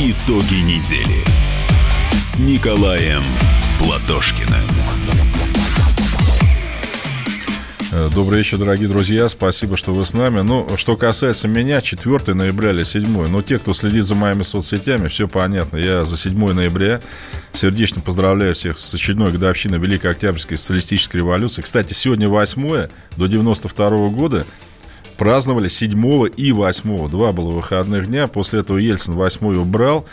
Итоги недели с Николаем Платошкиным. Э, добрый вечер, дорогие друзья. Спасибо, что вы с нами. Ну, что касается меня, 4 ноября или 7. Но те, кто следит за моими соцсетями, все понятно. Я за 7 ноября сердечно поздравляю всех с очередной годовщиной Великой Октябрьской социалистической революции. Кстати, сегодня 8 до 92 года праздновали 7 и 8. Два было выходных дня. После этого Ельцин 8 убрал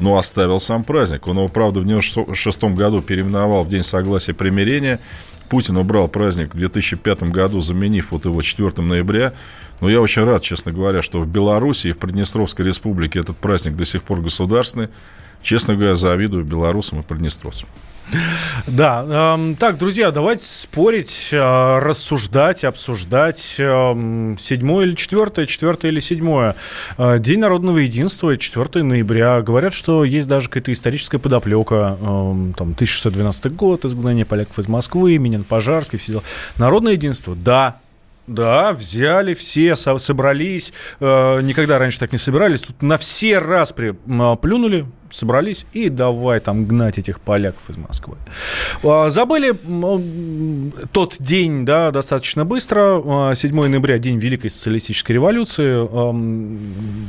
но оставил сам праздник. Он его, правда, в 1996 году переименовал в День согласия примирения. Путин убрал праздник в 2005 году, заменив вот его 4 ноября. Но я очень рад, честно говоря, что в Беларуси и в Приднестровской республике этот праздник до сих пор государственный. Честно говоря, завидую белорусам и приднестровцам. Да, э, так, друзья, давайте спорить, э, рассуждать, обсуждать. Э, седьмое или четвертое, четвертое или седьмое. Э, День народного единства, 4 ноября. Говорят, что есть даже какая-то историческая подоплека. Э, там 1612 год, изгнание поляков из Москвы, Минин Пожарский, все дела. Народное единство, да, да, взяли все, собрались. Э, никогда раньше так не собирались. Тут на все распри плюнули, собрались и давай там гнать этих поляков из Москвы. А, забыли тот день, да, достаточно быстро. 7 а, ноября, день Великой социалистической революции.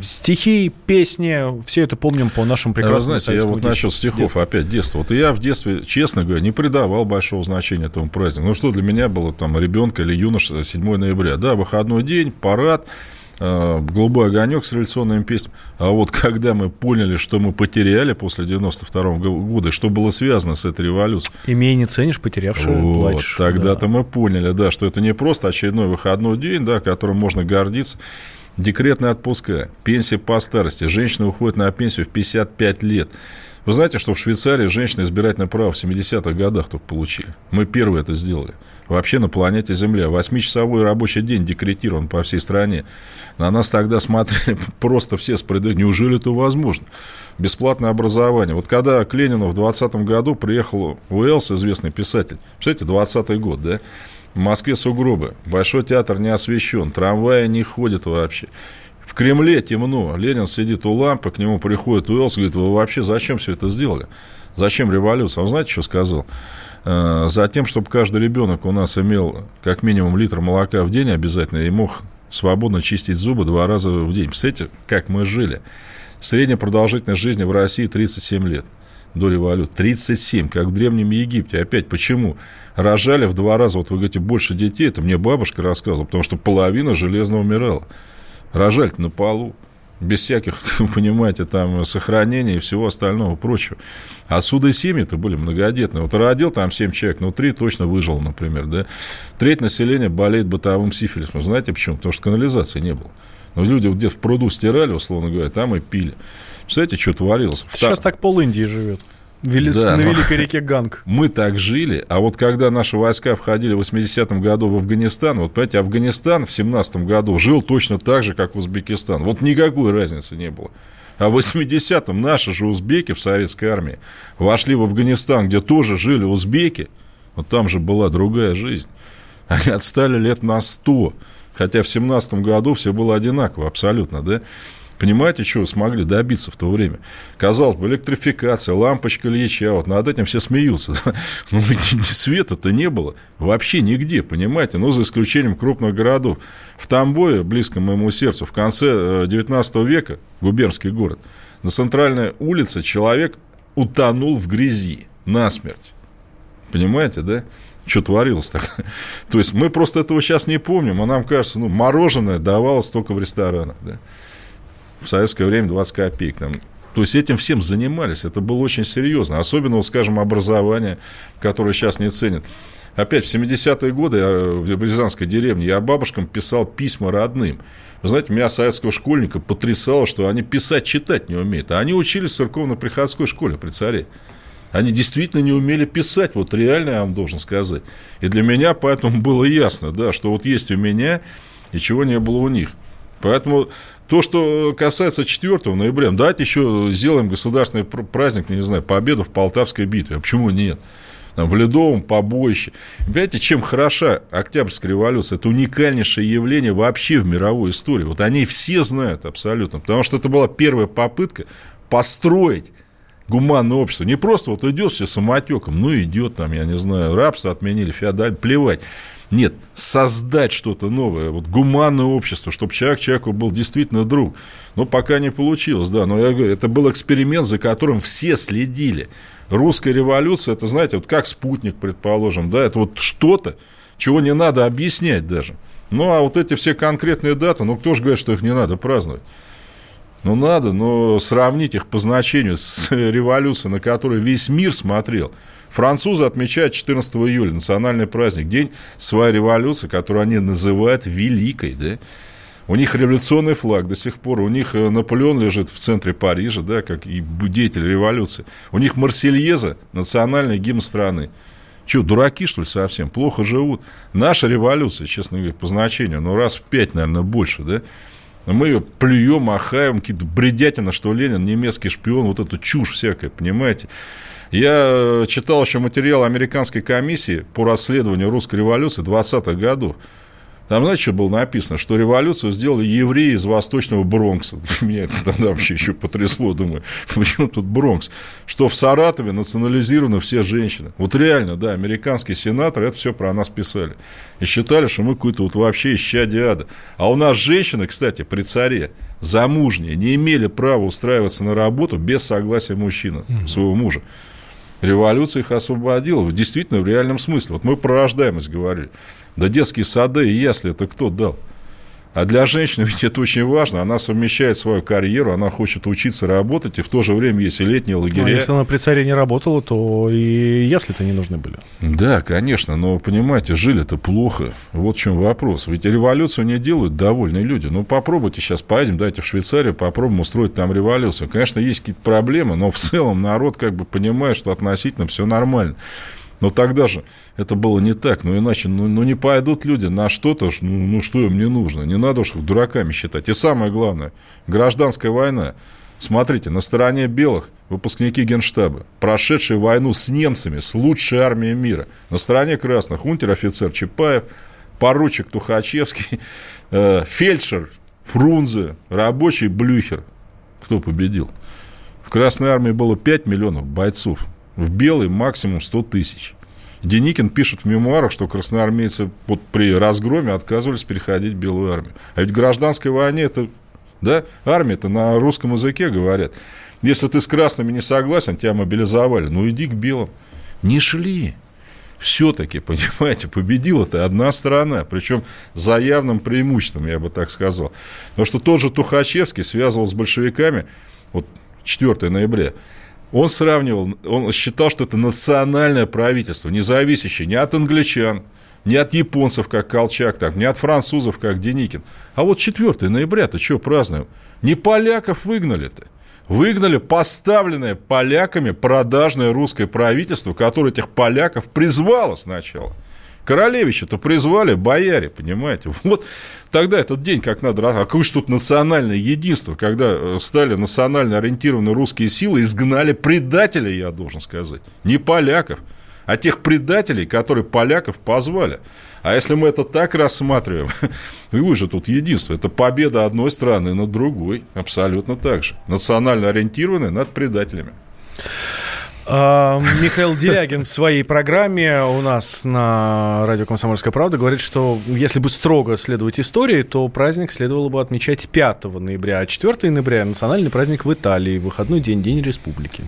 Стихи, песни, все это помним по нашим прекрасным Знаете, я вот начал стихов детства. опять детство. Вот я в детстве, честно говоря, не придавал большого значения этому празднику. Ну, что для меня было там ребенка или юноша 7 ноября? Да, выходной день, парад, Э, голубой огонек с революционными песнями. А вот когда мы поняли, что мы потеряли после 92 года, что было связано с этой революцией. Имея не ценишь, потерявшего вот, плачешь. Тогда-то да. мы поняли, да, что это не просто очередной выходной день, да, которым можно гордиться. Декретная отпуска, пенсия по старости. Женщина уходит на пенсию в 55 лет. Вы знаете, что в Швейцарии женщины избирательное право в 70-х годах только получили. Мы первые это сделали. Вообще на планете Земля. Восьмичасовой рабочий день декретирован по всей стране. На нас тогда смотрели просто все с предыдущим. Неужели это возможно? Бесплатное образование. Вот когда к Ленину в 20 году приехал Уэллс, известный писатель, представляете, 20 год, да? В Москве сугробы, Большой театр не освещен, трамваи не ходят вообще. В Кремле темно, Ленин сидит у лампы, к нему приходит Уэллс, говорит, вы вообще зачем все это сделали? Зачем революция? Он знаете, что сказал? «Э, за тем, чтобы каждый ребенок у нас имел как минимум литр молока в день обязательно и мог свободно чистить зубы два раза в день. Представляете, как мы жили? Средняя продолжительность жизни в России 37 лет до революции. 37, как в Древнем Египте. Опять почему? Рожали в два раза, вот вы говорите, больше детей. Это мне бабушка рассказывала, потому что половина железно умирала. Рожали на полу без всяких, вы понимаете, там сохранения и всего остального прочего. Отсюда и семьи-то были многодетные. Вот родил там 7 человек, но 3 точно выжил, например, да. Треть населения болеет бытовым сифилисом. Знаете почему? Потому что канализации не было. Но люди где в пруду стирали, условно говоря, там и пили. Представляете, что творилось? Сейчас так пол Индии живет. Вели... Да, на Великой реке Ганг. Мы так жили, а вот когда наши войска входили в 80-м году в Афганистан, вот понимаете, Афганистан в 17-м году жил точно так же, как Узбекистан. Вот никакой разницы не было. А в 80-м наши же узбеки в советской армии вошли в Афганистан, где тоже жили узбеки, вот там же была другая жизнь. Они отстали лет на 100. Хотя в 17 году все было одинаково абсолютно, да? Понимаете, чего смогли добиться в то время? Казалось бы, электрификация, лампочка Ильича, вот над этим все смеются. Ну, света-то не было вообще нигде, понимаете? Ну, за исключением крупных городов. В Тамбове, близко моему сердцу, в конце 19 э, века, губернский город, на центральной улице человек утонул в грязи насмерть. Понимаете, да? что творилось так. То есть мы просто этого сейчас не помним, а нам кажется, ну, мороженое давалось только в ресторанах. Да? В советское время 20 копеек. Там. То есть этим всем занимались, это было очень серьезно. Особенно, вот, скажем, образование, которое сейчас не ценят. Опять в 70-е годы в Рязанской деревне я бабушкам писал письма родным. Вы знаете, меня советского школьника потрясало, что они писать, читать не умеют. А они учились в церковно-приходской школе при царе. Они действительно не умели писать, вот реально я вам должен сказать. И для меня поэтому было ясно, да, что вот есть у меня и чего не было у них. Поэтому то, что касается 4 ноября, давайте еще сделаем государственный праздник, не знаю, победу в Полтавской битве. А почему нет? Там, в Ледовом побоище. Понимаете, чем хороша Октябрьская революция? Это уникальнейшее явление вообще в мировой истории. Вот они все знают абсолютно. Потому что это была первая попытка построить гуманное общество. Не просто вот идет все самотеком, ну идет там, я не знаю, рабство отменили, феодаль, плевать. Нет, создать что-то новое, вот гуманное общество, чтобы человек человеку был действительно друг. Но пока не получилось, да. Но я говорю, это был эксперимент, за которым все следили. Русская революция, это, знаете, вот как спутник, предположим, да, это вот что-то, чего не надо объяснять даже. Ну, а вот эти все конкретные даты, ну, кто же говорит, что их не надо праздновать? Ну, надо, но сравнить их по значению с революцией, на которую весь мир смотрел – Французы отмечают 14 июля, национальный праздник, день своей революции, которую они называют великой, да? У них революционный флаг до сих пор. У них э, Наполеон лежит в центре Парижа, да, как и деятель революции. У них Марсельеза, национальный гимн страны. Че, дураки, что ли, совсем? Плохо живут. Наша революция, честно говоря, по значению, ну, раз в пять, наверное, больше, да? Мы ее плюем, махаем, какие-то бредятина, что Ленин немецкий шпион, вот эту чушь всякая, понимаете? Я э, читал еще материал американской комиссии по расследованию русской революции 20-х годов. Там, знаете, что было написано? Что революцию сделали евреи из восточного Бронкса. Меня это тогда вообще еще потрясло. Думаю, почему тут Бронкс? Что в Саратове национализированы все женщины. Вот реально, да, американские сенаторы это все про нас писали. И считали, что мы какой-то вот вообще исчадие ада. А у нас женщины, кстати, при царе, замужние, не имели права устраиваться на работу без согласия мужчины, своего мужа. Революция их освободила, действительно, в реальном смысле. Вот мы про рождаемость говорили. Да детские сады и ясли это кто дал? А для женщины ведь это очень важно. Она совмещает свою карьеру, она хочет учиться работать, и в то же время есть и летние лагеря. Ну, а если она при царе не работала, то и ясли-то не нужны были. Да, конечно, но, понимаете, жили-то плохо. Вот в чем вопрос. Ведь революцию не делают довольные люди. Ну, попробуйте сейчас, поедем, дайте в Швейцарию, попробуем устроить там революцию. Конечно, есть какие-то проблемы, но в целом народ как бы понимает, что относительно все нормально. Но тогда же это было не так. Ну, иначе, ну, ну не пойдут люди на что-то, ну, ну, что им не нужно. Не надо уж их дураками считать. И самое главное, гражданская война. Смотрите, на стороне белых выпускники генштаба, прошедшие войну с немцами, с лучшей армией мира. На стороне красных унтер-офицер Чапаев, поручик Тухачевский, э, фельдшер Фрунзе, рабочий Блюхер. Кто победил? В Красной армии было 5 миллионов бойцов, в белой максимум 100 тысяч. Деникин пишет в мемуарах, что красноармейцы вот при разгроме отказывались переходить в Белую армию. А ведь в гражданской войне это, да, армия-то на русском языке говорят. Если ты с красными не согласен, тебя мобилизовали, ну иди к белым. Не шли. Все-таки, понимаете, победила-то одна сторона, причем за явным преимуществом, я бы так сказал. Потому что тот же Тухачевский связывал с большевиками, вот 4 ноября, он сравнивал, он считал, что это национальное правительство, не зависящее ни от англичан, ни от японцев, как Колчак, так, ни от французов, как Деникин. А вот 4 ноября-то что празднуем? Не поляков выгнали-то. Выгнали поставленное поляками продажное русское правительство, которое этих поляков призвало сначала – Королевича-то призвали бояре, понимаете? Вот тогда этот день как надо... А какое же тут национальное единство, когда э, стали национально ориентированные русские силы, изгнали предателей, я должен сказать. Не поляков, а тех предателей, которые поляков позвали. А если мы это так рассматриваем, вы же тут единство. Это победа одной страны над другой. Абсолютно так же. Национально ориентированные над предателями. А, Михаил Делягин в своей программе у нас на радио «Комсомольская правда» говорит, что если бы строго следовать истории, то праздник следовало бы отмечать 5 ноября, а 4 ноября – национальный праздник в Италии, выходной день, День Республики.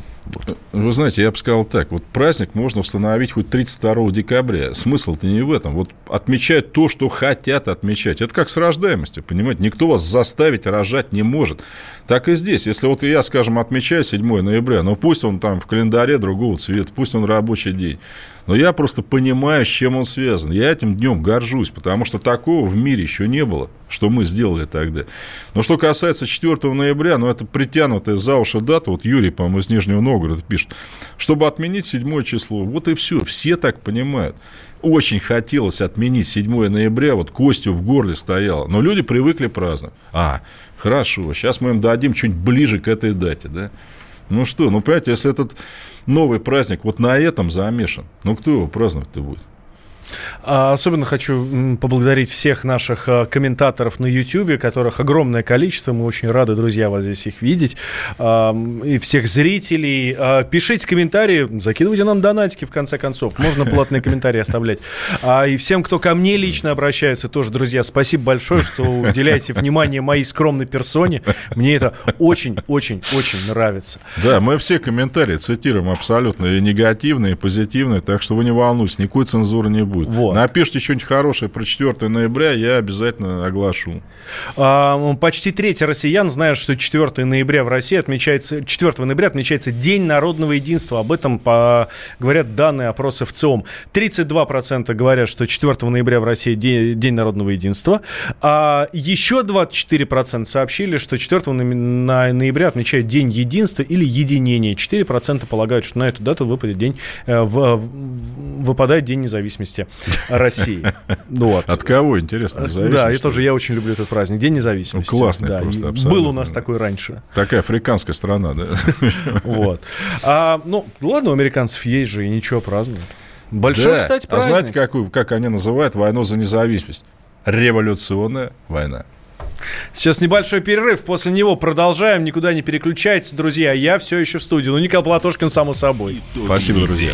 Вы знаете, я бы сказал так, вот праздник можно установить хоть 32 декабря. Смысл-то не в этом. Вот отмечать то, что хотят отмечать. Это как с рождаемостью, понимаете? Никто вас заставить рожать не может. Так и здесь. Если вот я, скажем, отмечаю 7 ноября, ну пусть он там в календаре другого цвета, пусть он рабочий день. Но я просто понимаю, с чем он связан. Я этим днем горжусь, потому что такого в мире еще не было, что мы сделали тогда. Но что касается 4 ноября, ну, это притянутая за уши дата, вот Юрий, по-моему, из Нижнего Новгорода пишет, чтобы отменить 7 число. Вот и все. Все так понимают. Очень хотелось отменить 7 ноября, вот костью в горле стояло. Но люди привыкли праздновать. А, хорошо, сейчас мы им дадим чуть ближе к этой дате, да? Ну что, ну понимаете, если этот новый праздник вот на этом замешан, ну кто его праздновать-то будет? А, особенно хочу поблагодарить всех наших а, комментаторов на YouTube, которых огромное количество. Мы очень рады, друзья, вас здесь их видеть. И всех зрителей. А, пишите комментарии, закидывайте нам донатики, в конце концов. Можно платные комментарии оставлять. И всем, кто ко мне лично обращается, тоже, друзья, спасибо большое, что уделяете внимание моей скромной персоне. Мне это очень-очень-очень нравится. Да, мы все комментарии цитируем абсолютно и негативные, и позитивные, так что вы не волнуйтесь, никакой цензуры не будет будет. Вот. Напишите что-нибудь хорошее про 4 ноября, я обязательно оглашу. А, почти треть россиян знают, что 4 ноября в России отмечается, 4 ноября отмечается День народного единства. Об этом по, говорят данные опроса в ЦИОМ. 32% говорят, что 4 ноября в России День, День народного единства. А еще 24% сообщили, что 4 ноября отмечают День единства или единения. 4% полагают, что на эту дату выпадет день, э, в, выпадает День независимости России. Ну, вот. От кого, интересно, независимость? Да, и тоже я очень люблю этот праздник. День независимости. Ну, классный да, просто, абсолютно. Был у нас такой раньше. Такая африканская страна, да? Вот. А, ну, ладно, у американцев есть же, и ничего празднуют. Большой, да. кстати, праздник. А знаете, какую, как они называют войну за независимость? Революционная война. Сейчас небольшой перерыв, после него продолжаем, никуда не переключайтесь, друзья. Я все еще в студии, ну Николай Платошкин, само собой. Спасибо, друзья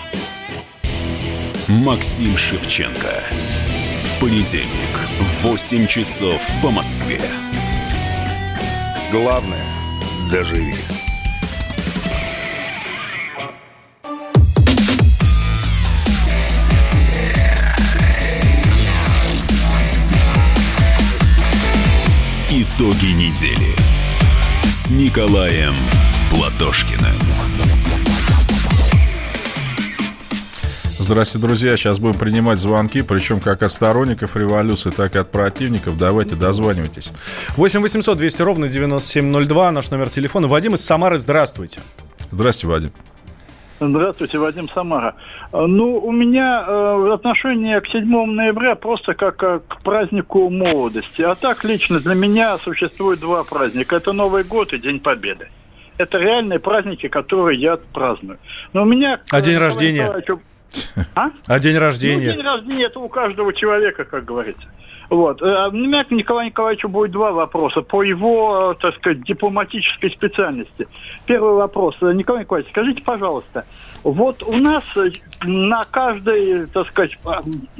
Максим Шевченко. В понедельник в 8 часов по Москве. Главное – доживи. Итоги недели с Николаем Платошкиным. Здравствуйте, друзья. Сейчас будем принимать звонки, причем как от сторонников революции, так и от противников. Давайте дозванивайтесь. 8 800 200 ровно 9702, наш номер телефона. Вадим из Самары, здравствуйте. Здравствуйте, Вадим. Здравствуйте, Вадим Самара. Ну, у меня э, отношение к 7 ноября просто как э, к празднику молодости. А так лично для меня существует два праздника. Это Новый год и День Победы. Это реальные праздники, которые я праздную. Но у меня... А день рождения? Николаевичу... А? А день рождения? Ну, день рождения это у каждого человека, как говорится. Вот. Э, у меня к Николаю Николаевичу будет два вопроса по его, так сказать, дипломатической специальности. Первый вопрос. Николай Николаевич, скажите, пожалуйста, вот у нас на каждый, так сказать,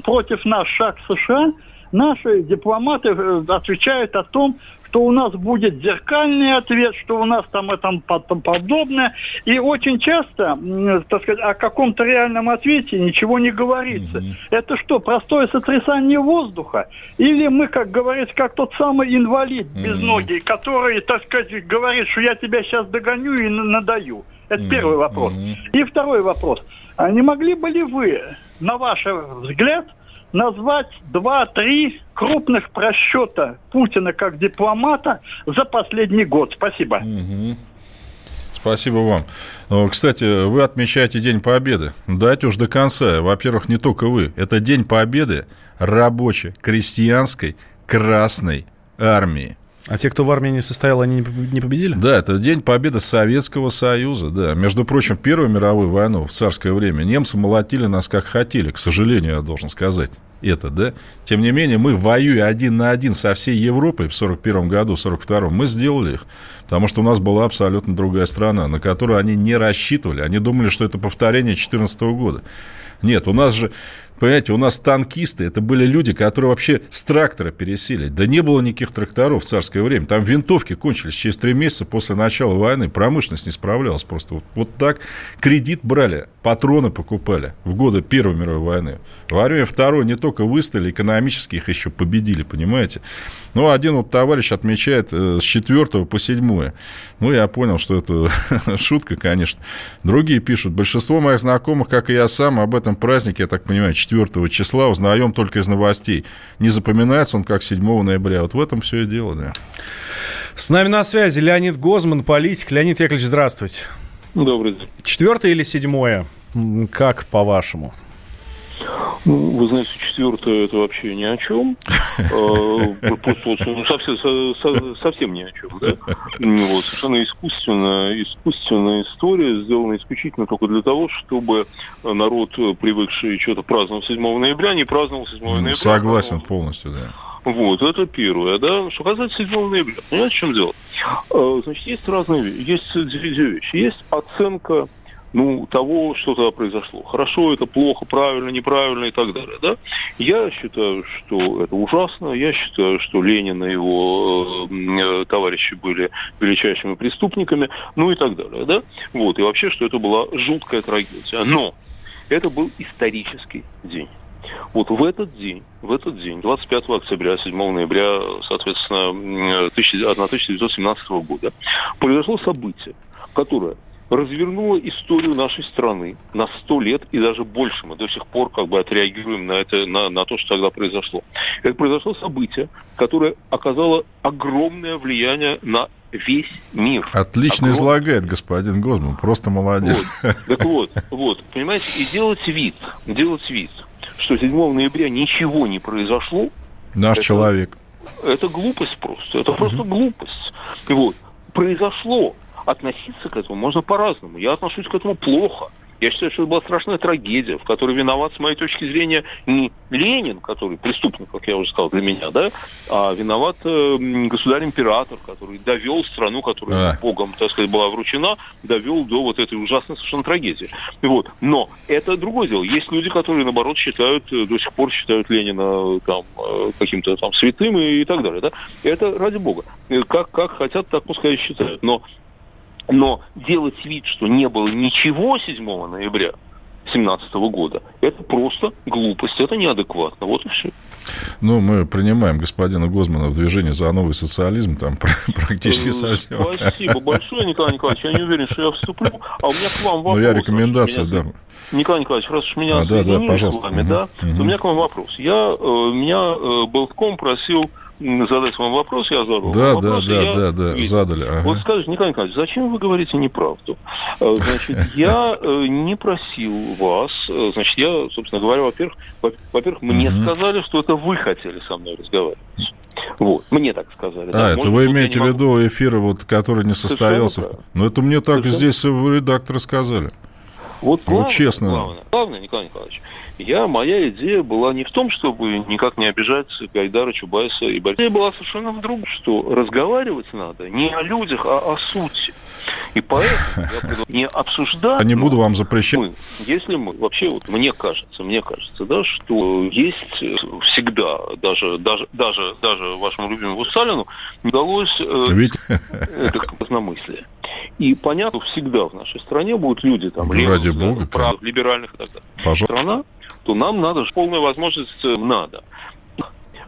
против нас шаг США наши дипломаты э, отвечают о том, что у нас будет зеркальный ответ, что у нас там потом подобное. И очень часто, так сказать, о каком-то реальном ответе ничего не говорится. Mm-hmm. Это что, простое сотрясание воздуха? Или мы, как говорится, как тот самый инвалид mm-hmm. без ноги, который, так сказать, говорит, что я тебя сейчас догоню и надаю? Это mm-hmm. первый вопрос. Mm-hmm. И второй вопрос. А не могли бы ли вы, на ваш взгляд, назвать два-три крупных просчета Путина как дипломата за последний год. Спасибо. Спасибо вам. Ну, кстати, вы отмечаете День Победы. Дайте уж до конца. Во-первых, не только вы. Это День Победы рабочей, крестьянской, красной армии. А те, кто в армии не состоял, они не победили? Да, это день победы Советского Союза, да. Между прочим, Первую мировую войну в царское время немцы молотили нас как хотели, к сожалению, я должен сказать. это, да? Тем не менее, мы, воюя один на один со всей Европой в 41 году, в 42 мы сделали их. Потому что у нас была абсолютно другая страна, на которую они не рассчитывали. Они думали, что это повторение 2014 года. Нет, у нас же Понимаете, у нас танкисты, это были люди, которые вообще с трактора пересели. Да не было никаких тракторов в царское время. Там винтовки кончились через три месяца после начала войны. Промышленность не справлялась просто. Вот, вот так кредит брали, патроны покупали в годы Первой мировой войны. Во время Второй не только выстояли, экономически их еще победили, понимаете. Ну, один вот товарищ отмечает э, с 4 по 7. Ну, я понял, что это шутка, конечно. Другие пишут, большинство моих знакомых, как и я сам, об этом празднике, я так понимаю, 4 числа узнаем только из новостей. Не запоминается он как 7 ноября. Вот в этом все и дело, да. С нами на связи Леонид Гозман, политик. Леонид Яковлевич, здравствуйте. Добрый день. Четвертое или седьмое? Как по-вашему? Ну, вы знаете, четвертое это вообще ни о чем. А, ну, совсем, совсем ни о чем. Да? Вот, совершенно искусственная, искусственная история, сделана исключительно только для того, чтобы народ, привыкший что-то праздновать 7 ноября, не праздновал 7 ноября. Согласен полностью, да. Вот, это первое, да. Что касается 7 ноября, понимаете, в чем дело? А, значит, есть разные вещи, есть две вещи. Есть оценка ну, того, что тогда произошло. Хорошо, это плохо, правильно, неправильно и так далее. Да? Я считаю, что это ужасно. Я считаю, что Ленин и его э, товарищи были величайшими преступниками, ну и так далее. Да? Вот, и вообще, что это была жуткая трагедия. Но это был исторический день. Вот в этот день, в этот день, 25 октября, 7 ноября, соответственно, 1917 года, произошло событие, которое развернула историю нашей страны на сто лет и даже больше. Мы до сих пор как бы отреагируем на это, на, на то, что тогда произошло. Это произошло событие, которое оказало огромное влияние на весь мир. Отлично Огром... излагает господин Гозман, просто молодец. Вот. Так вот, вот, понимаете, и делать вид, делать вид, что 7 ноября ничего не произошло. Наш это, человек. Это глупость просто, это просто глупость. И вот, произошло, относиться к этому можно по-разному. Я отношусь к этому плохо. Я считаю, что это была страшная трагедия, в которой виноват, с моей точки зрения, не Ленин, который преступник, как я уже сказал, для меня, да, а виноват э, государь-император, который довел страну, которая а. Богом, так сказать, была вручена, довел до вот этой ужасной совершенно трагедии. Вот. Но это другое дело. Есть люди, которые, наоборот, считают, э, до сих пор считают Ленина там, э, каким-то там святым и, и так далее. Да? Это ради Бога. Э, как, как хотят, так пускай считают. Но но делать вид, что не было ничего 7 ноября 2017 года, это просто глупость, это неадекватно. Вот и все. Ну, мы принимаем господина Гозмана в движение за новый социализм, там практически э, совсем. Спасибо большое, Николай Николаевич. Я не уверен, что я вступлю. А у меня к вам вопрос. Ну, я рекомендацию да. Николай Николаевич, раз уж меня а, да, да, пожалуйста. с вами, угу. да, угу. то у меня к вам вопрос. Я, э, меня э, Белтком просил задать вам вопрос, я задал. Да, да, да, да, да, задали. Ага. Вот скажите, Николай Николаевич, зачем вы говорите неправду? Э, значит, я э, не просил вас, э, значит, я, собственно говоря, во-первых, во-первых, мне сказали, что это вы хотели со мной разговаривать. Вот, мне так сказали. А, да. это вы имеете в виду эфир, вот, который не состоялся? Ну, это мне так Совершенно. здесь редакторы сказали. Вот главное, ну, честно. Главное, главное, Николай Николаевич, я, моя идея была не в том, чтобы никак не обижать Гайдара, Чубайса и Бориса. Идея была совершенно в другом, что разговаривать надо не о людях, а о сути. И поэтому я не обсуждаю. Я не буду вам запрещать. Мы, если мы, вообще, вот мне кажется, мне кажется, да, что есть всегда, даже, даже, даже, даже вашему любимому Сталину не удалось э, Ведь... это разномыслие. И понятно, всегда в нашей стране будут люди там Ради левых, Бога, прав, либеральных и так далее. Пожалуйста. Страна, то нам надо полная возможность э, надо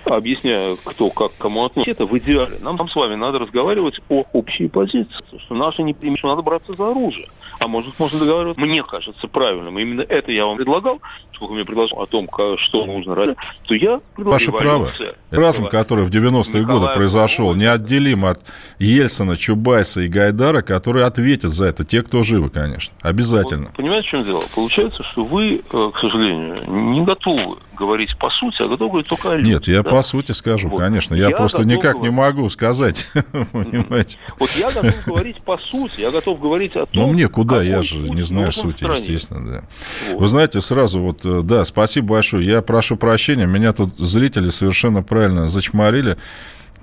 объясняю, кто как кому относится. Это в идеале. Нам, нам с вами надо разговаривать о общей позиции, что наши не примет, что надо браться за оружие. А может, можно договариваться, мне кажется, правильным. Именно это я вам предлагал, сколько мне предложил о том, что нужно ранее, то я предлагал. Ваше право. Разум, который в 90-е годы произошел, неотделим от Ельцина, Чубайса и Гайдара, которые ответят за это, те, кто живы, конечно. Обязательно. Вот, понимаете, в чем дело? Получается, что вы, э, к сожалению, не готовы говорить по сути, а готов говорить только о людях. Нет, я да? по сути скажу, вот. конечно. Я, я просто никак говорить... не могу сказать, понимаете. Вот я готов говорить по сути, я готов говорить о том... Ну, мне куда, я же не знаю сути, естественно, да. Вы знаете, сразу вот, э, да, спасибо большое. Я прошу прощения, меня тут зрители совершенно правильно зачморили.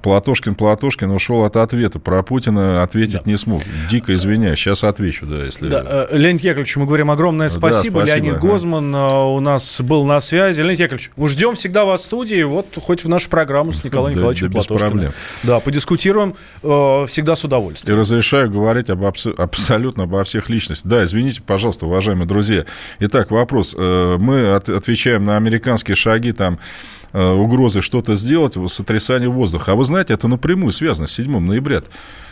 Платошкин Платошкин ушел от ответа. Про Путина ответить да. не смог. Дико извиняюсь. Сейчас отвечу, да, если... Да. Э, Леонид Яковлевич, мы говорим огромное спасибо. Да, спасибо Леонид ага. Гозман э, у нас был на связи. Леонид Яковлевич, мы ждем всегда вас в студии. Вот хоть в нашу программу с Николаем да, Николаевичем да, Платошкиным. без проблем. Да, подискутируем э, всегда с удовольствием. И разрешаю говорить об абс- абсолютно обо всех личностях. Да, извините, пожалуйста, уважаемые друзья. Итак, вопрос. Мы от- отвечаем на американские шаги там угрозы что-то сделать, сотрясание воздуха. А вы знаете, это напрямую связано с 7 ноября.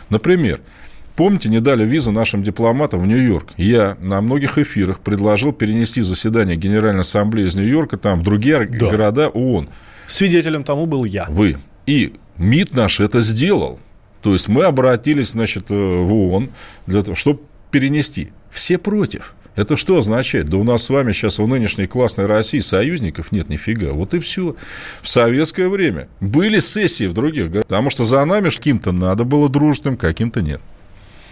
Например, Помните, не дали визы нашим дипломатам в Нью-Йорк. Я на многих эфирах предложил перенести заседание Генеральной Ассамблеи из Нью-Йорка там, в другие да. города ООН. Свидетелем тому был я. Вы. И МИД наш это сделал. То есть мы обратились, значит, э, в ООН, для того, чтобы перенести. Все против. Это что означает? Да у нас с вами сейчас в нынешней классной России союзников нет нифига. Вот и все. В советское время были сессии в других городах, потому что за нами каким-то надо было дружественным, каким-то нет.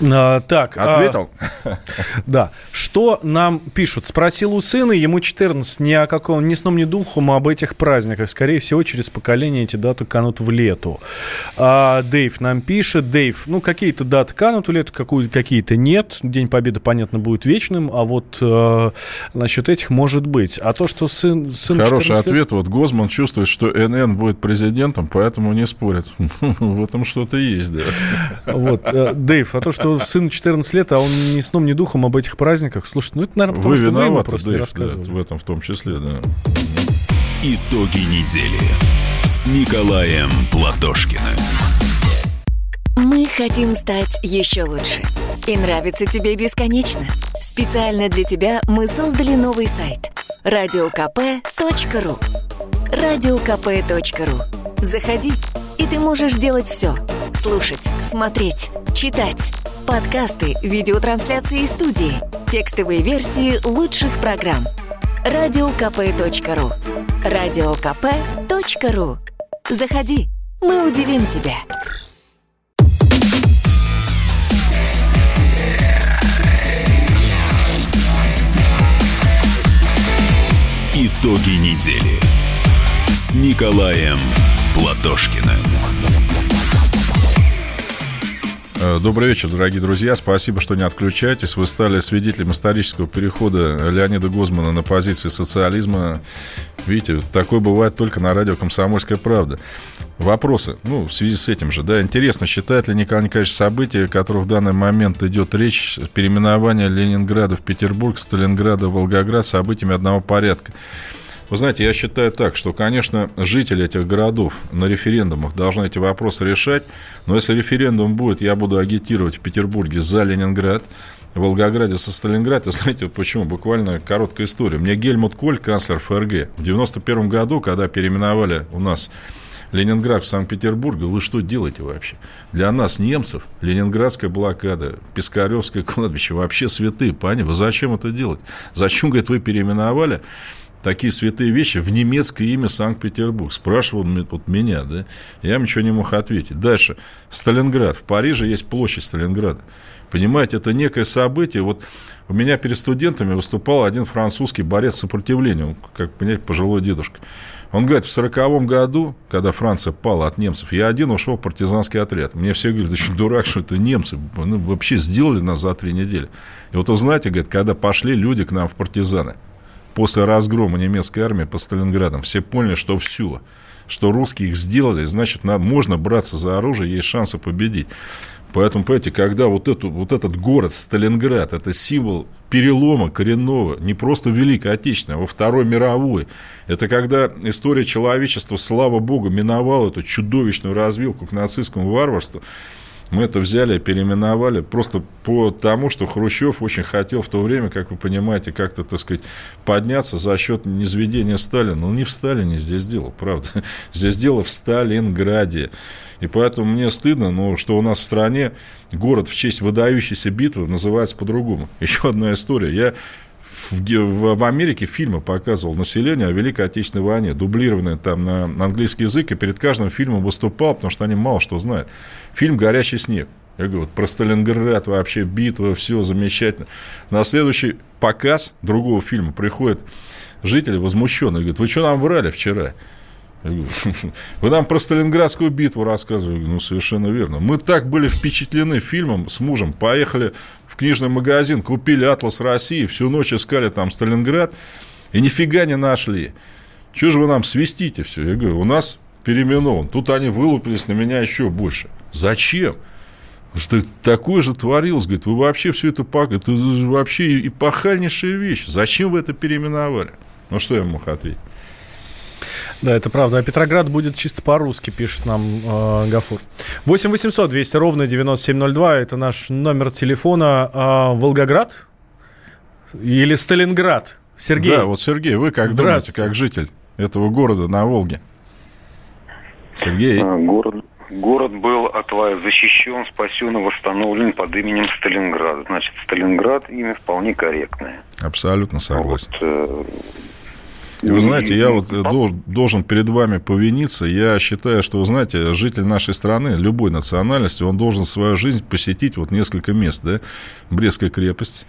А, так. А, Ответил? А, да. Что нам пишут? Спросил у сына, ему 14, ни о каком, ни сном, ни духом об этих праздниках. Скорее всего, через поколение эти даты канут в лету. А, Дэйв нам пишет. Дэйв, ну, какие-то даты канут в лету, какие-то нет. День Победы, понятно, будет вечным, а вот э, насчет этих может быть. А то, что сын... сын Хороший ответ. Лет... Вот Гозман чувствует, что НН будет президентом, поэтому не спорит. В этом что-то есть, да. Вот. Э, Дэйв, а то, что что сын 14 лет, а он ни сном, ни духом об этих праздниках. Слушай, ну это, наверное, потому вы что вы ему просто Дэйв, не рассказывали. Да, в этом в том числе, да. Итоги недели с Николаем Платошкиным. Мы хотим стать еще лучше. И нравится тебе бесконечно. Специально для тебя мы создали новый сайт – радиокп.ру радиокп.ру Заходи, и ты можешь делать все – Слушать, смотреть, читать. Подкасты, видеотрансляции из студии. Текстовые версии лучших программ. Радиокп.ру Радиокп.ру Заходи, мы удивим тебя. Итоги недели с Николаем Платошкиным. Добрый вечер, дорогие друзья. Спасибо, что не отключаетесь. Вы стали свидетелем исторического перехода Леонида Гозмана на позиции социализма. Видите, такое бывает только на радио «Комсомольская правда». Вопросы, ну, в связи с этим же, да, интересно, считает ли Николай Николаевич события, о которых в данный момент идет речь, переименование Ленинграда в Петербург, Сталинграда в Волгоград событиями одного порядка? Вы знаете, я считаю так, что, конечно, жители этих городов на референдумах должны эти вопросы решать, но если референдум будет, я буду агитировать в Петербурге за Ленинград, в Волгограде со Сталинграда. Знаете, вот почему? Буквально короткая история. Мне Гельмут Коль, канцлер ФРГ, в 91 году, когда переименовали у нас Ленинград в Санкт-Петербург, вы что делаете вообще? Для нас, немцев, Ленинградская блокада, Пискаревское кладбище вообще святые, пани, вы зачем это делать? Зачем, говорит, вы переименовали такие святые вещи в немецкое имя Санкт-Петербург. Спрашивал вот меня, да? Я ничего не мог ответить. Дальше. Сталинград. В Париже есть площадь Сталинграда. Понимаете, это некое событие. Вот у меня перед студентами выступал один французский борец сопротивления, как понять, пожилой дедушка. Он говорит, в сороковом году, когда Франция пала от немцев, я один ушел в партизанский отряд. Мне все говорят, ты что, дурак, что это немцы? Ну, вообще сделали нас за три недели. И вот, вы знаете, говорит, когда пошли люди к нам в партизаны, после разгрома немецкой армии по Сталинградам все поняли, что все, что русские их сделали, значит, нам можно браться за оружие, есть шансы победить. Поэтому, понимаете, когда вот, эту, вот этот город Сталинград, это символ перелома коренного, не просто Великой Отечественной, а во Второй мировой. Это когда история человечества, слава богу, миновала эту чудовищную развилку к нацистскому варварству. Мы это взяли, переименовали просто по тому, что Хрущев очень хотел в то время, как вы понимаете, как-то, так сказать, подняться за счет низведения Сталина. Ну, не в Сталине здесь дело, правда. Здесь дело в Сталинграде. И поэтому мне стыдно, но что у нас в стране город в честь выдающейся битвы называется по-другому. Еще одна история. Я в, в, в Америке фильмы показывал населению о Великой Отечественной войне, дублированные там на английский язык, и перед каждым фильмом выступал, потому что они мало что знают. Фильм «Горячий снег». Я говорю, вот про Сталинград вообще битва, все замечательно. На следующий показ другого фильма приходят жители возмущенные, говорят, вы что нам врали вчера? Вы нам про Сталинградскую битву рассказывали. Ну, совершенно верно. Мы так были впечатлены фильмом с мужем. Поехали книжный магазин, купили «Атлас России», всю ночь искали там Сталинград и нифига не нашли. Чего же вы нам свистите все? Я говорю, у нас переименован. Тут они вылупились на меня еще больше. Зачем? Что такое же творилось, говорит, вы вообще все это пак, это вообще эпохальнейшая вещь. Зачем вы это переименовали? Ну, что я мог ответить? Да, это правда. А Петроград будет чисто по-русски, пишет нам э, Гафур. 8 800 200 ровно 9702. Это наш номер телефона. Э, Волгоград? Или Сталинград? Сергей. Да, вот Сергей, вы как думаете, как житель этого города на Волге? Сергей. А, город, город был от защищен, спасен и восстановлен под именем Сталинград. Значит, Сталинград имя вполне корректное. Абсолютно согласен. Вот, э, и вы знаете, я вот должен перед вами повиниться. Я считаю, что, вы знаете, житель нашей страны, любой национальности, он должен свою жизнь посетить вот несколько мест, да, Брестская крепость,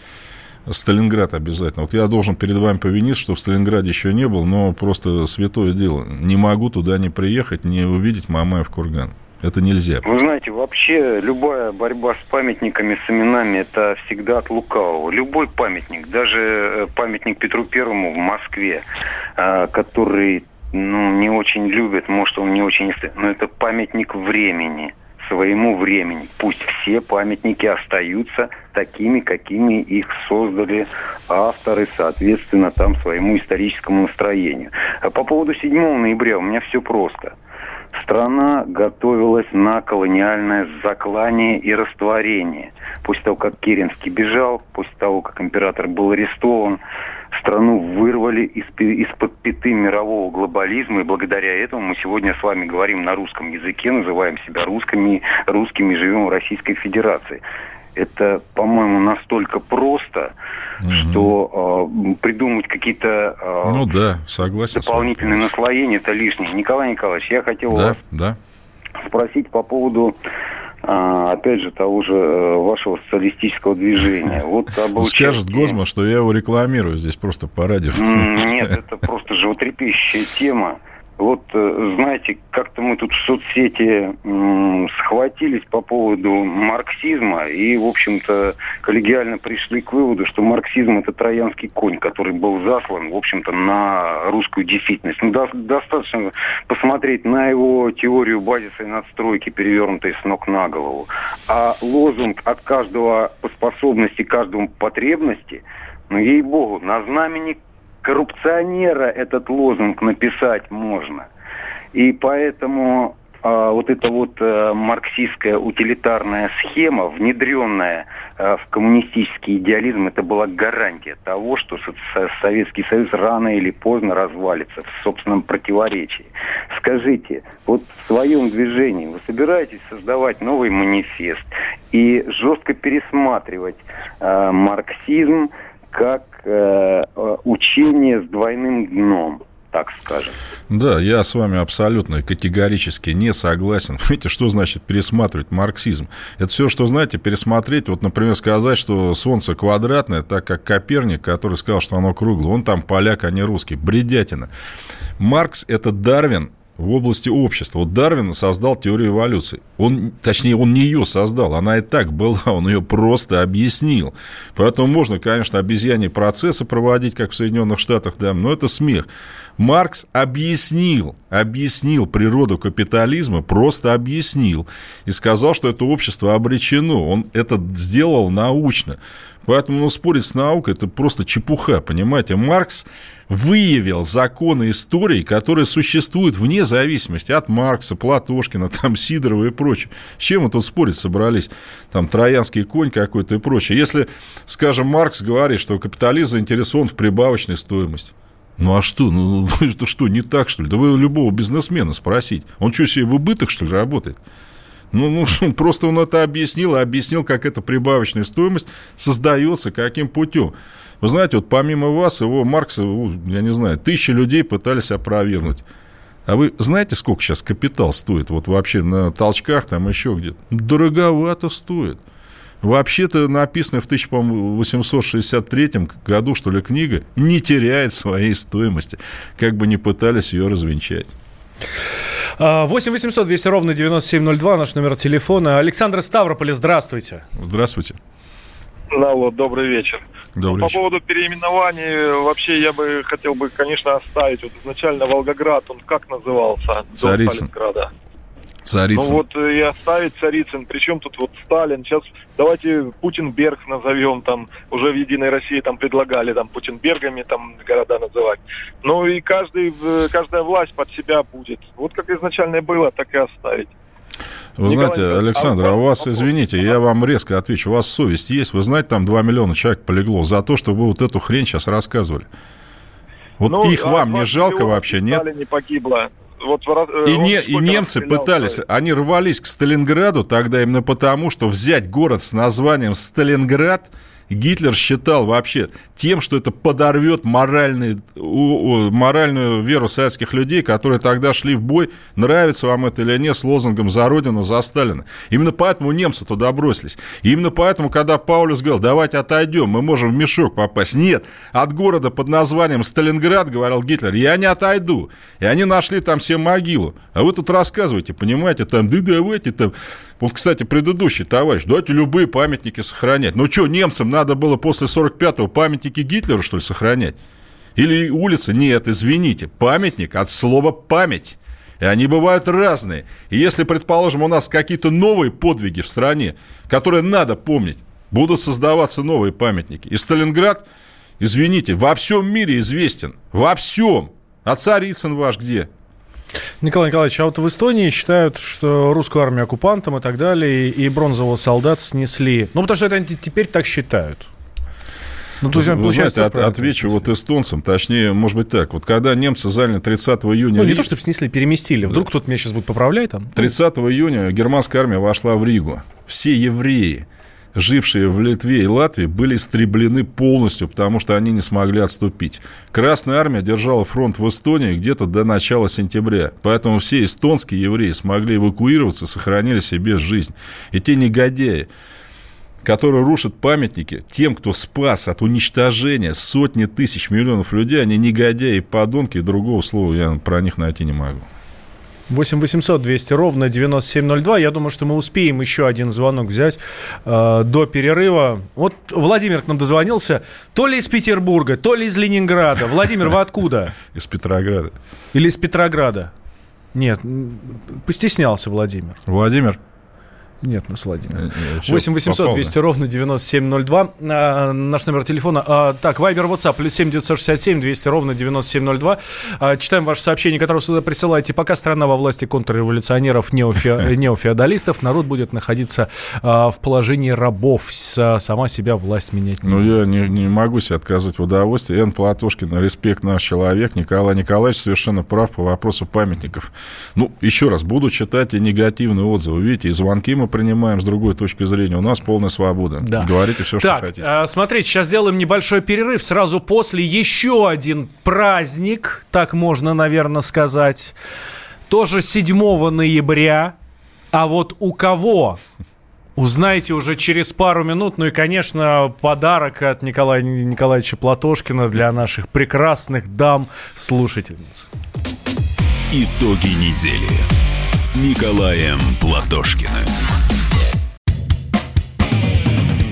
Сталинград обязательно. Вот я должен перед вами повиниться, что в Сталинграде еще не был, но просто святое дело. Не могу туда не приехать, не увидеть Мамаев курган. Это нельзя. Вы знаете, вообще любая борьба с памятниками, с именами, это всегда от лукавого. Любой памятник, даже э, памятник Петру Первому в Москве, э, который ну, не очень любят, может, он не очень... Но это памятник времени, своему времени. Пусть все памятники остаются такими, какими их создали авторы, соответственно, там своему историческому настроению. А по поводу 7 ноября у меня все просто – Страна готовилась на колониальное заклание и растворение. После того, как Керенский бежал, после того, как император был арестован, страну вырвали из-под пяты мирового глобализма, и благодаря этому мы сегодня с вами говорим на русском языке, называем себя русскими, русскими живем в Российской Федерации это, по-моему, настолько просто, угу. что э, придумать какие-то э, ну, да, согласен дополнительные наслоения это лишнее. Николай Николаевич, я хотел да, вас да. спросить по поводу а, опять же, того же э, вашего социалистического движения. Вот об Скажет Гозман, что я его рекламирую здесь просто по радио. Нет, это просто животрепещущая тема. Вот, э, знаете, как-то мы тут в соцсети схватились по поводу марксизма и, в общем-то, коллегиально пришли к выводу, что марксизм – это троянский конь, который был заслан, в общем-то, на русскую действительность. Ну, до- достаточно посмотреть на его теорию базиса и надстройки, перевернутой с ног на голову. А лозунг «от каждого по способности, каждому по потребности» ну, ей-богу, на знамени коррупционера этот лозунг написать можно. И поэтому а, вот эта вот а, марксистская утилитарная схема, внедренная а, в коммунистический идеализм, это была гарантия того, что Советский Союз рано или поздно развалится в собственном противоречии. Скажите, вот в своем движении вы собираетесь создавать новый манифест и жестко пересматривать а, марксизм, как э, учение с двойным дном так скажем. Да, я с вами абсолютно категорически не согласен. Видите, что значит пересматривать марксизм? Это все, что, знаете, пересмотреть, вот, например, сказать, что Солнце квадратное, так как Коперник, который сказал, что оно круглое, он там поляк, а не русский. Бредятина. Маркс – это Дарвин в области общества. Вот Дарвин создал теорию эволюции. Он, точнее, он не ее создал, она и так была, он ее просто объяснил. Поэтому можно, конечно, обезьяне процессы проводить, как в Соединенных Штатах, да, но это смех. Маркс объяснил, объяснил природу капитализма, просто объяснил. И сказал, что это общество обречено. Он это сделал научно. Поэтому ну, спорить с наукой – это просто чепуха, понимаете? Маркс выявил законы истории, которые существуют вне зависимости от Маркса, Платошкина, там, Сидорова и прочее. С чем мы тут спорить собрались? Там, троянский конь какой-то и прочее. Если, скажем, Маркс говорит, что капитализм заинтересован в прибавочной стоимости, ну а что? Ну, это что, не так, что ли? Да вы любого бизнесмена спросить. Он что, себе в убыток, что ли, работает? Ну, ну, просто он это объяснил, объяснил, как эта прибавочная стоимость создается, каким путем. Вы знаете, вот помимо вас, его Маркса, я не знаю, тысячи людей пытались опровергнуть. А вы знаете, сколько сейчас капитал стоит? Вот вообще на толчках там еще где-то. Дороговато стоит. Вообще-то написанная в 1863 году, что ли, книга не теряет своей стоимости, как бы не пытались ее развенчать. 8 800 200 ровно 9702, наш номер телефона. Александр Ставрополь, здравствуйте. Здравствуйте. Алло, добрый вечер. Добрый По вечер. поводу переименований, вообще я бы хотел бы, конечно, оставить. Вот изначально Волгоград, он как назывался? До Царицын. Сталинграда. Царица. Ну вот э, и оставить Царицын. Причем тут вот Сталин. Сейчас давайте Путинберг назовем там. Уже в Единой России там предлагали там Путинбергами там города называть. Ну и каждый, каждая власть под себя будет. Вот как изначально было, так и оставить. Вы Николай знаете, Александр, а а у вас, извините, я вам резко отвечу, у вас совесть есть? Вы знаете, там 2 миллиона человек полегло за то, что вы вот эту хрень сейчас рассказывали. Вот Ну, их а вам не 20 жалко вообще, нет? Сталине погибло. Вот, э, И, не, и немцы пытались, Сталин? они рвались к Сталинграду тогда именно потому, что взять город с названием Сталинград Гитлер считал вообще тем, что это подорвет моральный, моральную веру советских людей, которые тогда шли в бой, нравится вам это или нет, с лозунгом «За Родину, за Сталина». Именно поэтому немцы туда бросились. И именно поэтому, когда Паулюс говорил, давайте отойдем, мы можем в мешок попасть. Нет, от города под названием Сталинград, говорил Гитлер, я не отойду. И они нашли там все могилу. А вы тут рассказываете, понимаете, там, да давайте там. Вот, кстати, предыдущий товарищ, давайте любые памятники сохранять. Ну что, немцам надо было после 45-го памятники Гитлеру, что ли, сохранять? Или улицы? Нет, извините, памятник от слова «память». И они бывают разные. И если, предположим, у нас какие-то новые подвиги в стране, которые надо помнить, будут создаваться новые памятники. И Сталинград, извините, во всем мире известен. Во всем. А Царицын ваш где? Николай Николаевич, а вот в Эстонии считают, что русскую армию оккупантом и так далее, и бронзового солдат снесли. Ну, потому что это они теперь так считают. Ну, то есть, Вы знаете, от- отвечу вот эстонцам, точнее, может быть так. Вот когда немцы заняли 30 июня... Ну, не то, чтобы снесли, переместили. Вдруг кто-то меня сейчас будет поправлять там. 30 июня германская армия вошла в Ригу. Все евреи, жившие в Литве и Латвии, были истреблены полностью, потому что они не смогли отступить. Красная армия держала фронт в Эстонии где-то до начала сентября. Поэтому все эстонские евреи смогли эвакуироваться, сохранили себе жизнь. И те негодяи, которые рушат памятники тем, кто спас от уничтожения сотни тысяч миллионов людей, они негодяи и подонки, другого слова я про них найти не могу. 8 800 200 ровно 9702. Я думаю, что мы успеем еще один звонок взять э, до перерыва. Вот Владимир к нам дозвонился. То ли из Петербурга, то ли из Ленинграда. Владимир, вы откуда? Из Петрограда. Или из Петрограда? Нет, постеснялся Владимир. Владимир. Нет, всё, 8 800 попал, 200 ровно 9702. А, наш номер телефона. А, так, Вайбер, WhatsApp, плюс 7 967 200 ровно 9702. А, читаем ваше сообщение, которое вы сюда присылаете. Пока страна во власти контрреволюционеров, неофе- неофеодалистов, народ будет находиться а, в положении рабов. С- сама себя власть менять не Ну, я не, не могу себе отказать в удовольствии. Н. Платошкин, респект наш человек. Николай Николаевич совершенно прав по вопросу памятников. Ну, еще раз, буду читать и негативные отзывы. Видите, и звонки мы принимаем с другой точки зрения. У нас полная свобода. Да. Говорите все, что Так, хотите. а, смотрите, сейчас сделаем небольшой перерыв. Сразу после еще один праздник, так можно, наверное, сказать. Тоже 7 ноября. А вот у кого? Узнаете уже через пару минут. Ну и, конечно, подарок от Николая Николаевича Платошкина для наших прекрасных дам-слушательниц. Итоги недели с Николаем Платошкиным.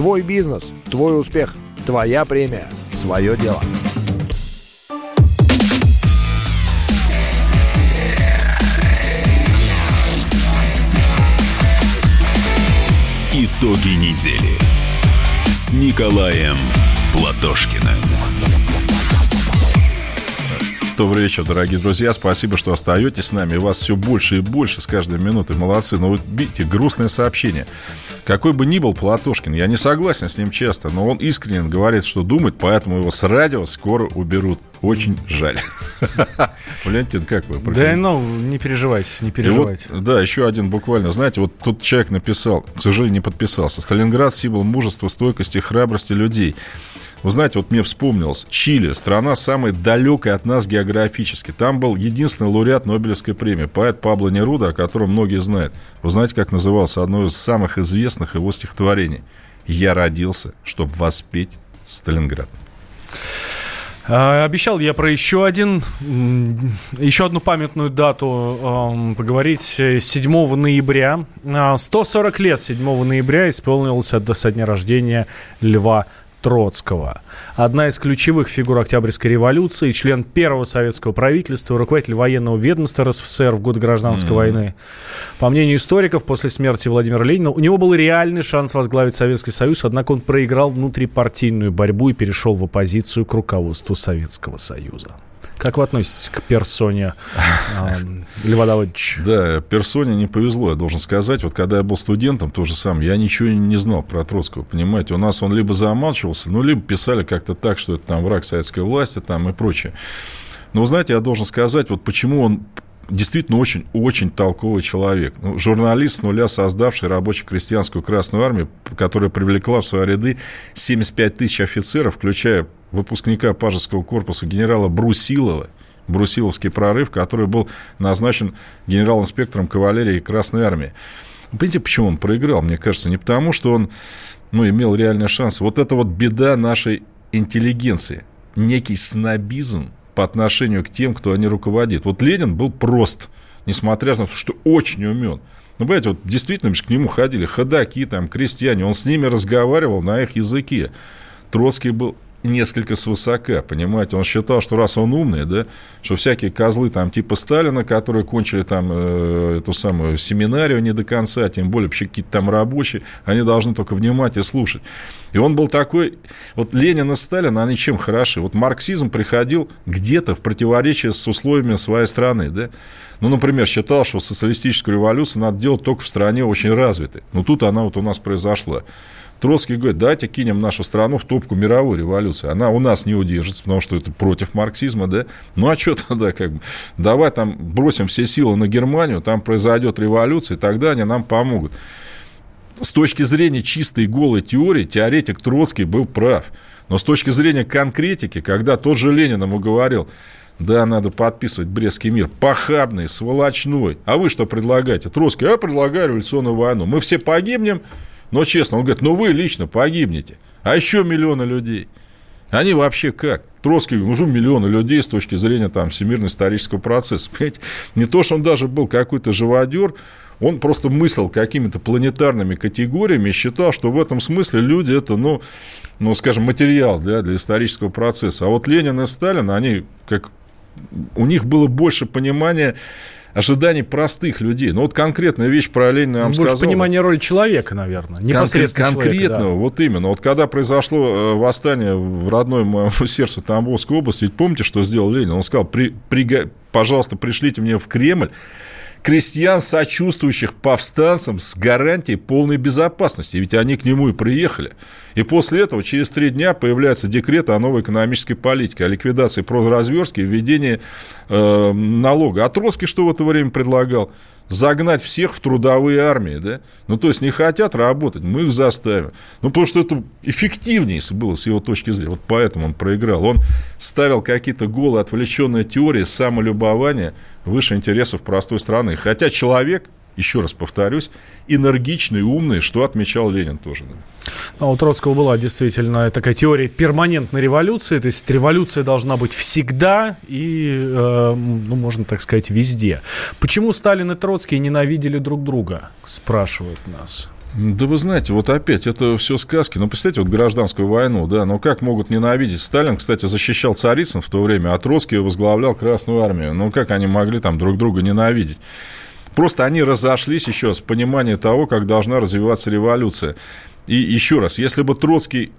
Твой бизнес, твой успех, твоя премия, свое дело. Итоги недели с Николаем Платошкиным. Добрый вечер, дорогие друзья. Спасибо, что остаетесь с нами. Вас все больше и больше с каждой минутой. Молодцы. Но вот видите, грустное сообщение. Какой бы ни был Платошкин, я не согласен с ним часто, но он искренне говорит, что думает, поэтому его с радио скоро уберут. Очень жаль. Валентин, как вы? Да, ну, не переживайте, не переживайте. Вот, да, еще один буквально. Знаете, вот тут человек написал, к сожалению, не подписался. Сталинград – символ мужества, стойкости, храбрости людей. Вы знаете, вот мне вспомнилось, Чили, страна самая далекая от нас географически. Там был единственный лауреат Нобелевской премии, поэт Пабло Неруда, о котором многие знают. Вы знаете, как назывался одно из самых известных его стихотворений? «Я родился, чтобы воспеть Сталинград». А, обещал я про еще один, еще одну памятную дату поговорить. 7 ноября, 140 а, лет 7 ноября исполнилось со дня рождения Льва Троцкого. Одна из ключевых фигур Октябрьской революции, член первого советского правительства, руководитель военного ведомства РСФСР в годы гражданской mm-hmm. войны. По мнению историков, после смерти Владимира Ленина у него был реальный шанс возглавить Советский Союз, однако он проиграл внутрипартийную борьбу и перешел в оппозицию к руководству Советского Союза. Как вы относитесь к персоне э, Льва Давыдовича? Да, персоне не повезло, я должен сказать. Вот когда я был студентом, то же самое, я ничего не знал про Троцкого, понимаете. У нас он либо замалчивался, ну, либо писали как-то так, что это там враг советской власти там и прочее. Но, вы знаете, я должен сказать, вот почему он действительно очень-очень толковый человек. Ну, журналист с нуля, создавший рабоче-крестьянскую Красную Армию, которая привлекла в свои ряды 75 тысяч офицеров, включая выпускника Пажеского корпуса генерала Брусилова, Брусиловский прорыв, который был назначен генерал-инспектором кавалерии Красной Армии. Понимаете, почему он проиграл? Мне кажется, не потому, что он ну, имел реальный шанс. Вот это вот беда нашей интеллигенции. Некий снобизм по отношению к тем, кто они руководит. Вот Ленин был прост, несмотря на то, что очень умен. Ну, понимаете, вот действительно к нему ходили ходаки, там, крестьяне. Он с ними разговаривал на их языке. Троцкий был несколько свысока, понимаете? Он считал, что раз он умный, да, что всякие козлы там типа Сталина, которые кончили там э, эту самую семинарию не до конца, тем более вообще какие-то там рабочие, они должны только внимать и слушать. И он был такой... Вот Ленин и Сталин, они чем хороши? Вот марксизм приходил где-то в противоречие с условиями своей страны, да? Ну, например, считал, что социалистическую революцию надо делать только в стране очень развитой. Но тут она вот у нас произошла. Троцкий говорит, давайте кинем нашу страну в топку мировой революции. Она у нас не удержится, потому что это против марксизма, да? Ну, а что тогда, как бы, давай там бросим все силы на Германию, там произойдет революция, и тогда они нам помогут. С точки зрения чистой голой теории, теоретик Троцкий был прав. Но с точки зрения конкретики, когда тот же Ленин ему говорил, да, надо подписывать Брестский мир. Похабный, сволочной. А вы что предлагаете? Троцкий, я предлагаю революционную войну. Мы все погибнем, но честно, он говорит, ну вы лично погибнете. А еще миллионы людей. Они вообще как? Троцкий, ну, уже миллионы людей с точки зрения там, всемирно исторического процесса. Понимаете? Не то, что он даже был какой-то живодер, он просто мыслил какими-то планетарными категориями и считал, что в этом смысле люди это, ну, ну скажем, материал для, для исторического процесса. А вот Ленин и Сталин, они как у них было больше понимания ожиданий простых людей. Ну, вот конкретная вещь про Ленина я вам Больше сказал. понимания роли человека, наверное, непосредственно Конкрет, Конкретного, человека, да. вот именно. Вот когда произошло э, восстание в родной моему сердцу Тамбовской области, ведь помните, что сделал Ленин? Он сказал, при, при, пожалуйста, пришлите мне в Кремль крестьян, сочувствующих повстанцам с гарантией полной безопасности. Ведь они к нему и приехали. И после этого через три дня появляется декрет о новой экономической политике, о ликвидации прозразверстки и введении э, налога. А Троцкий что в это время предлагал? Загнать всех в трудовые армии, да? Ну, то есть, не хотят работать, мы их заставим. Ну, потому что это эффективнее было с его точки зрения. Вот поэтому он проиграл. Он ставил какие-то голые, отвлеченные теории самолюбования выше интересов простой страны. Хотя человек, еще раз повторюсь, энергичный, умный, что отмечал Ленин тоже. Да. Ну, у Троцкого была действительно такая теория перманентной революции, то есть революция должна быть всегда и, э, ну, можно так сказать, везде. Почему Сталин и Троцкий ненавидели друг друга, спрашивают нас. Да вы знаете, вот опять, это все сказки. Ну, представьте, вот гражданскую войну, да, но как могут ненавидеть? Сталин, кстати, защищал Царицын в то время, а Троцкий возглавлял Красную Армию. Ну, как они могли там друг друга ненавидеть? Просто они разошлись еще с понимания того, как должна развиваться революция. И еще раз, если бы Троцкий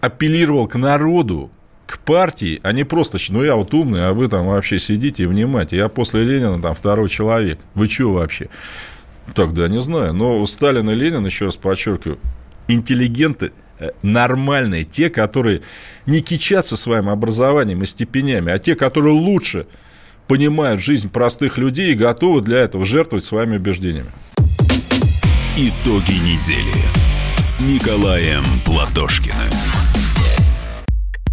апеллировал к народу, к партии, а не просто, ну я вот умный, а вы там вообще сидите и внимайте. Я после Ленина там второй человек. Вы что вообще? Так, да, не знаю. Но Сталин и Ленин, еще раз подчеркиваю, интеллигенты э, нормальные, те, которые не кичатся своим образованием и степенями, а те, которые лучше понимают жизнь простых людей и готовы для этого жертвовать своими убеждениями. Итоги недели с Николаем Платошкиным.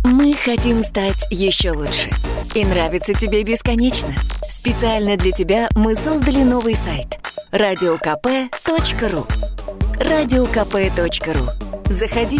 Мы хотим стать еще лучше. И нравится тебе бесконечно. Специально для тебя мы создали новый сайт – радиокп.ру радиокп.ру Заходи,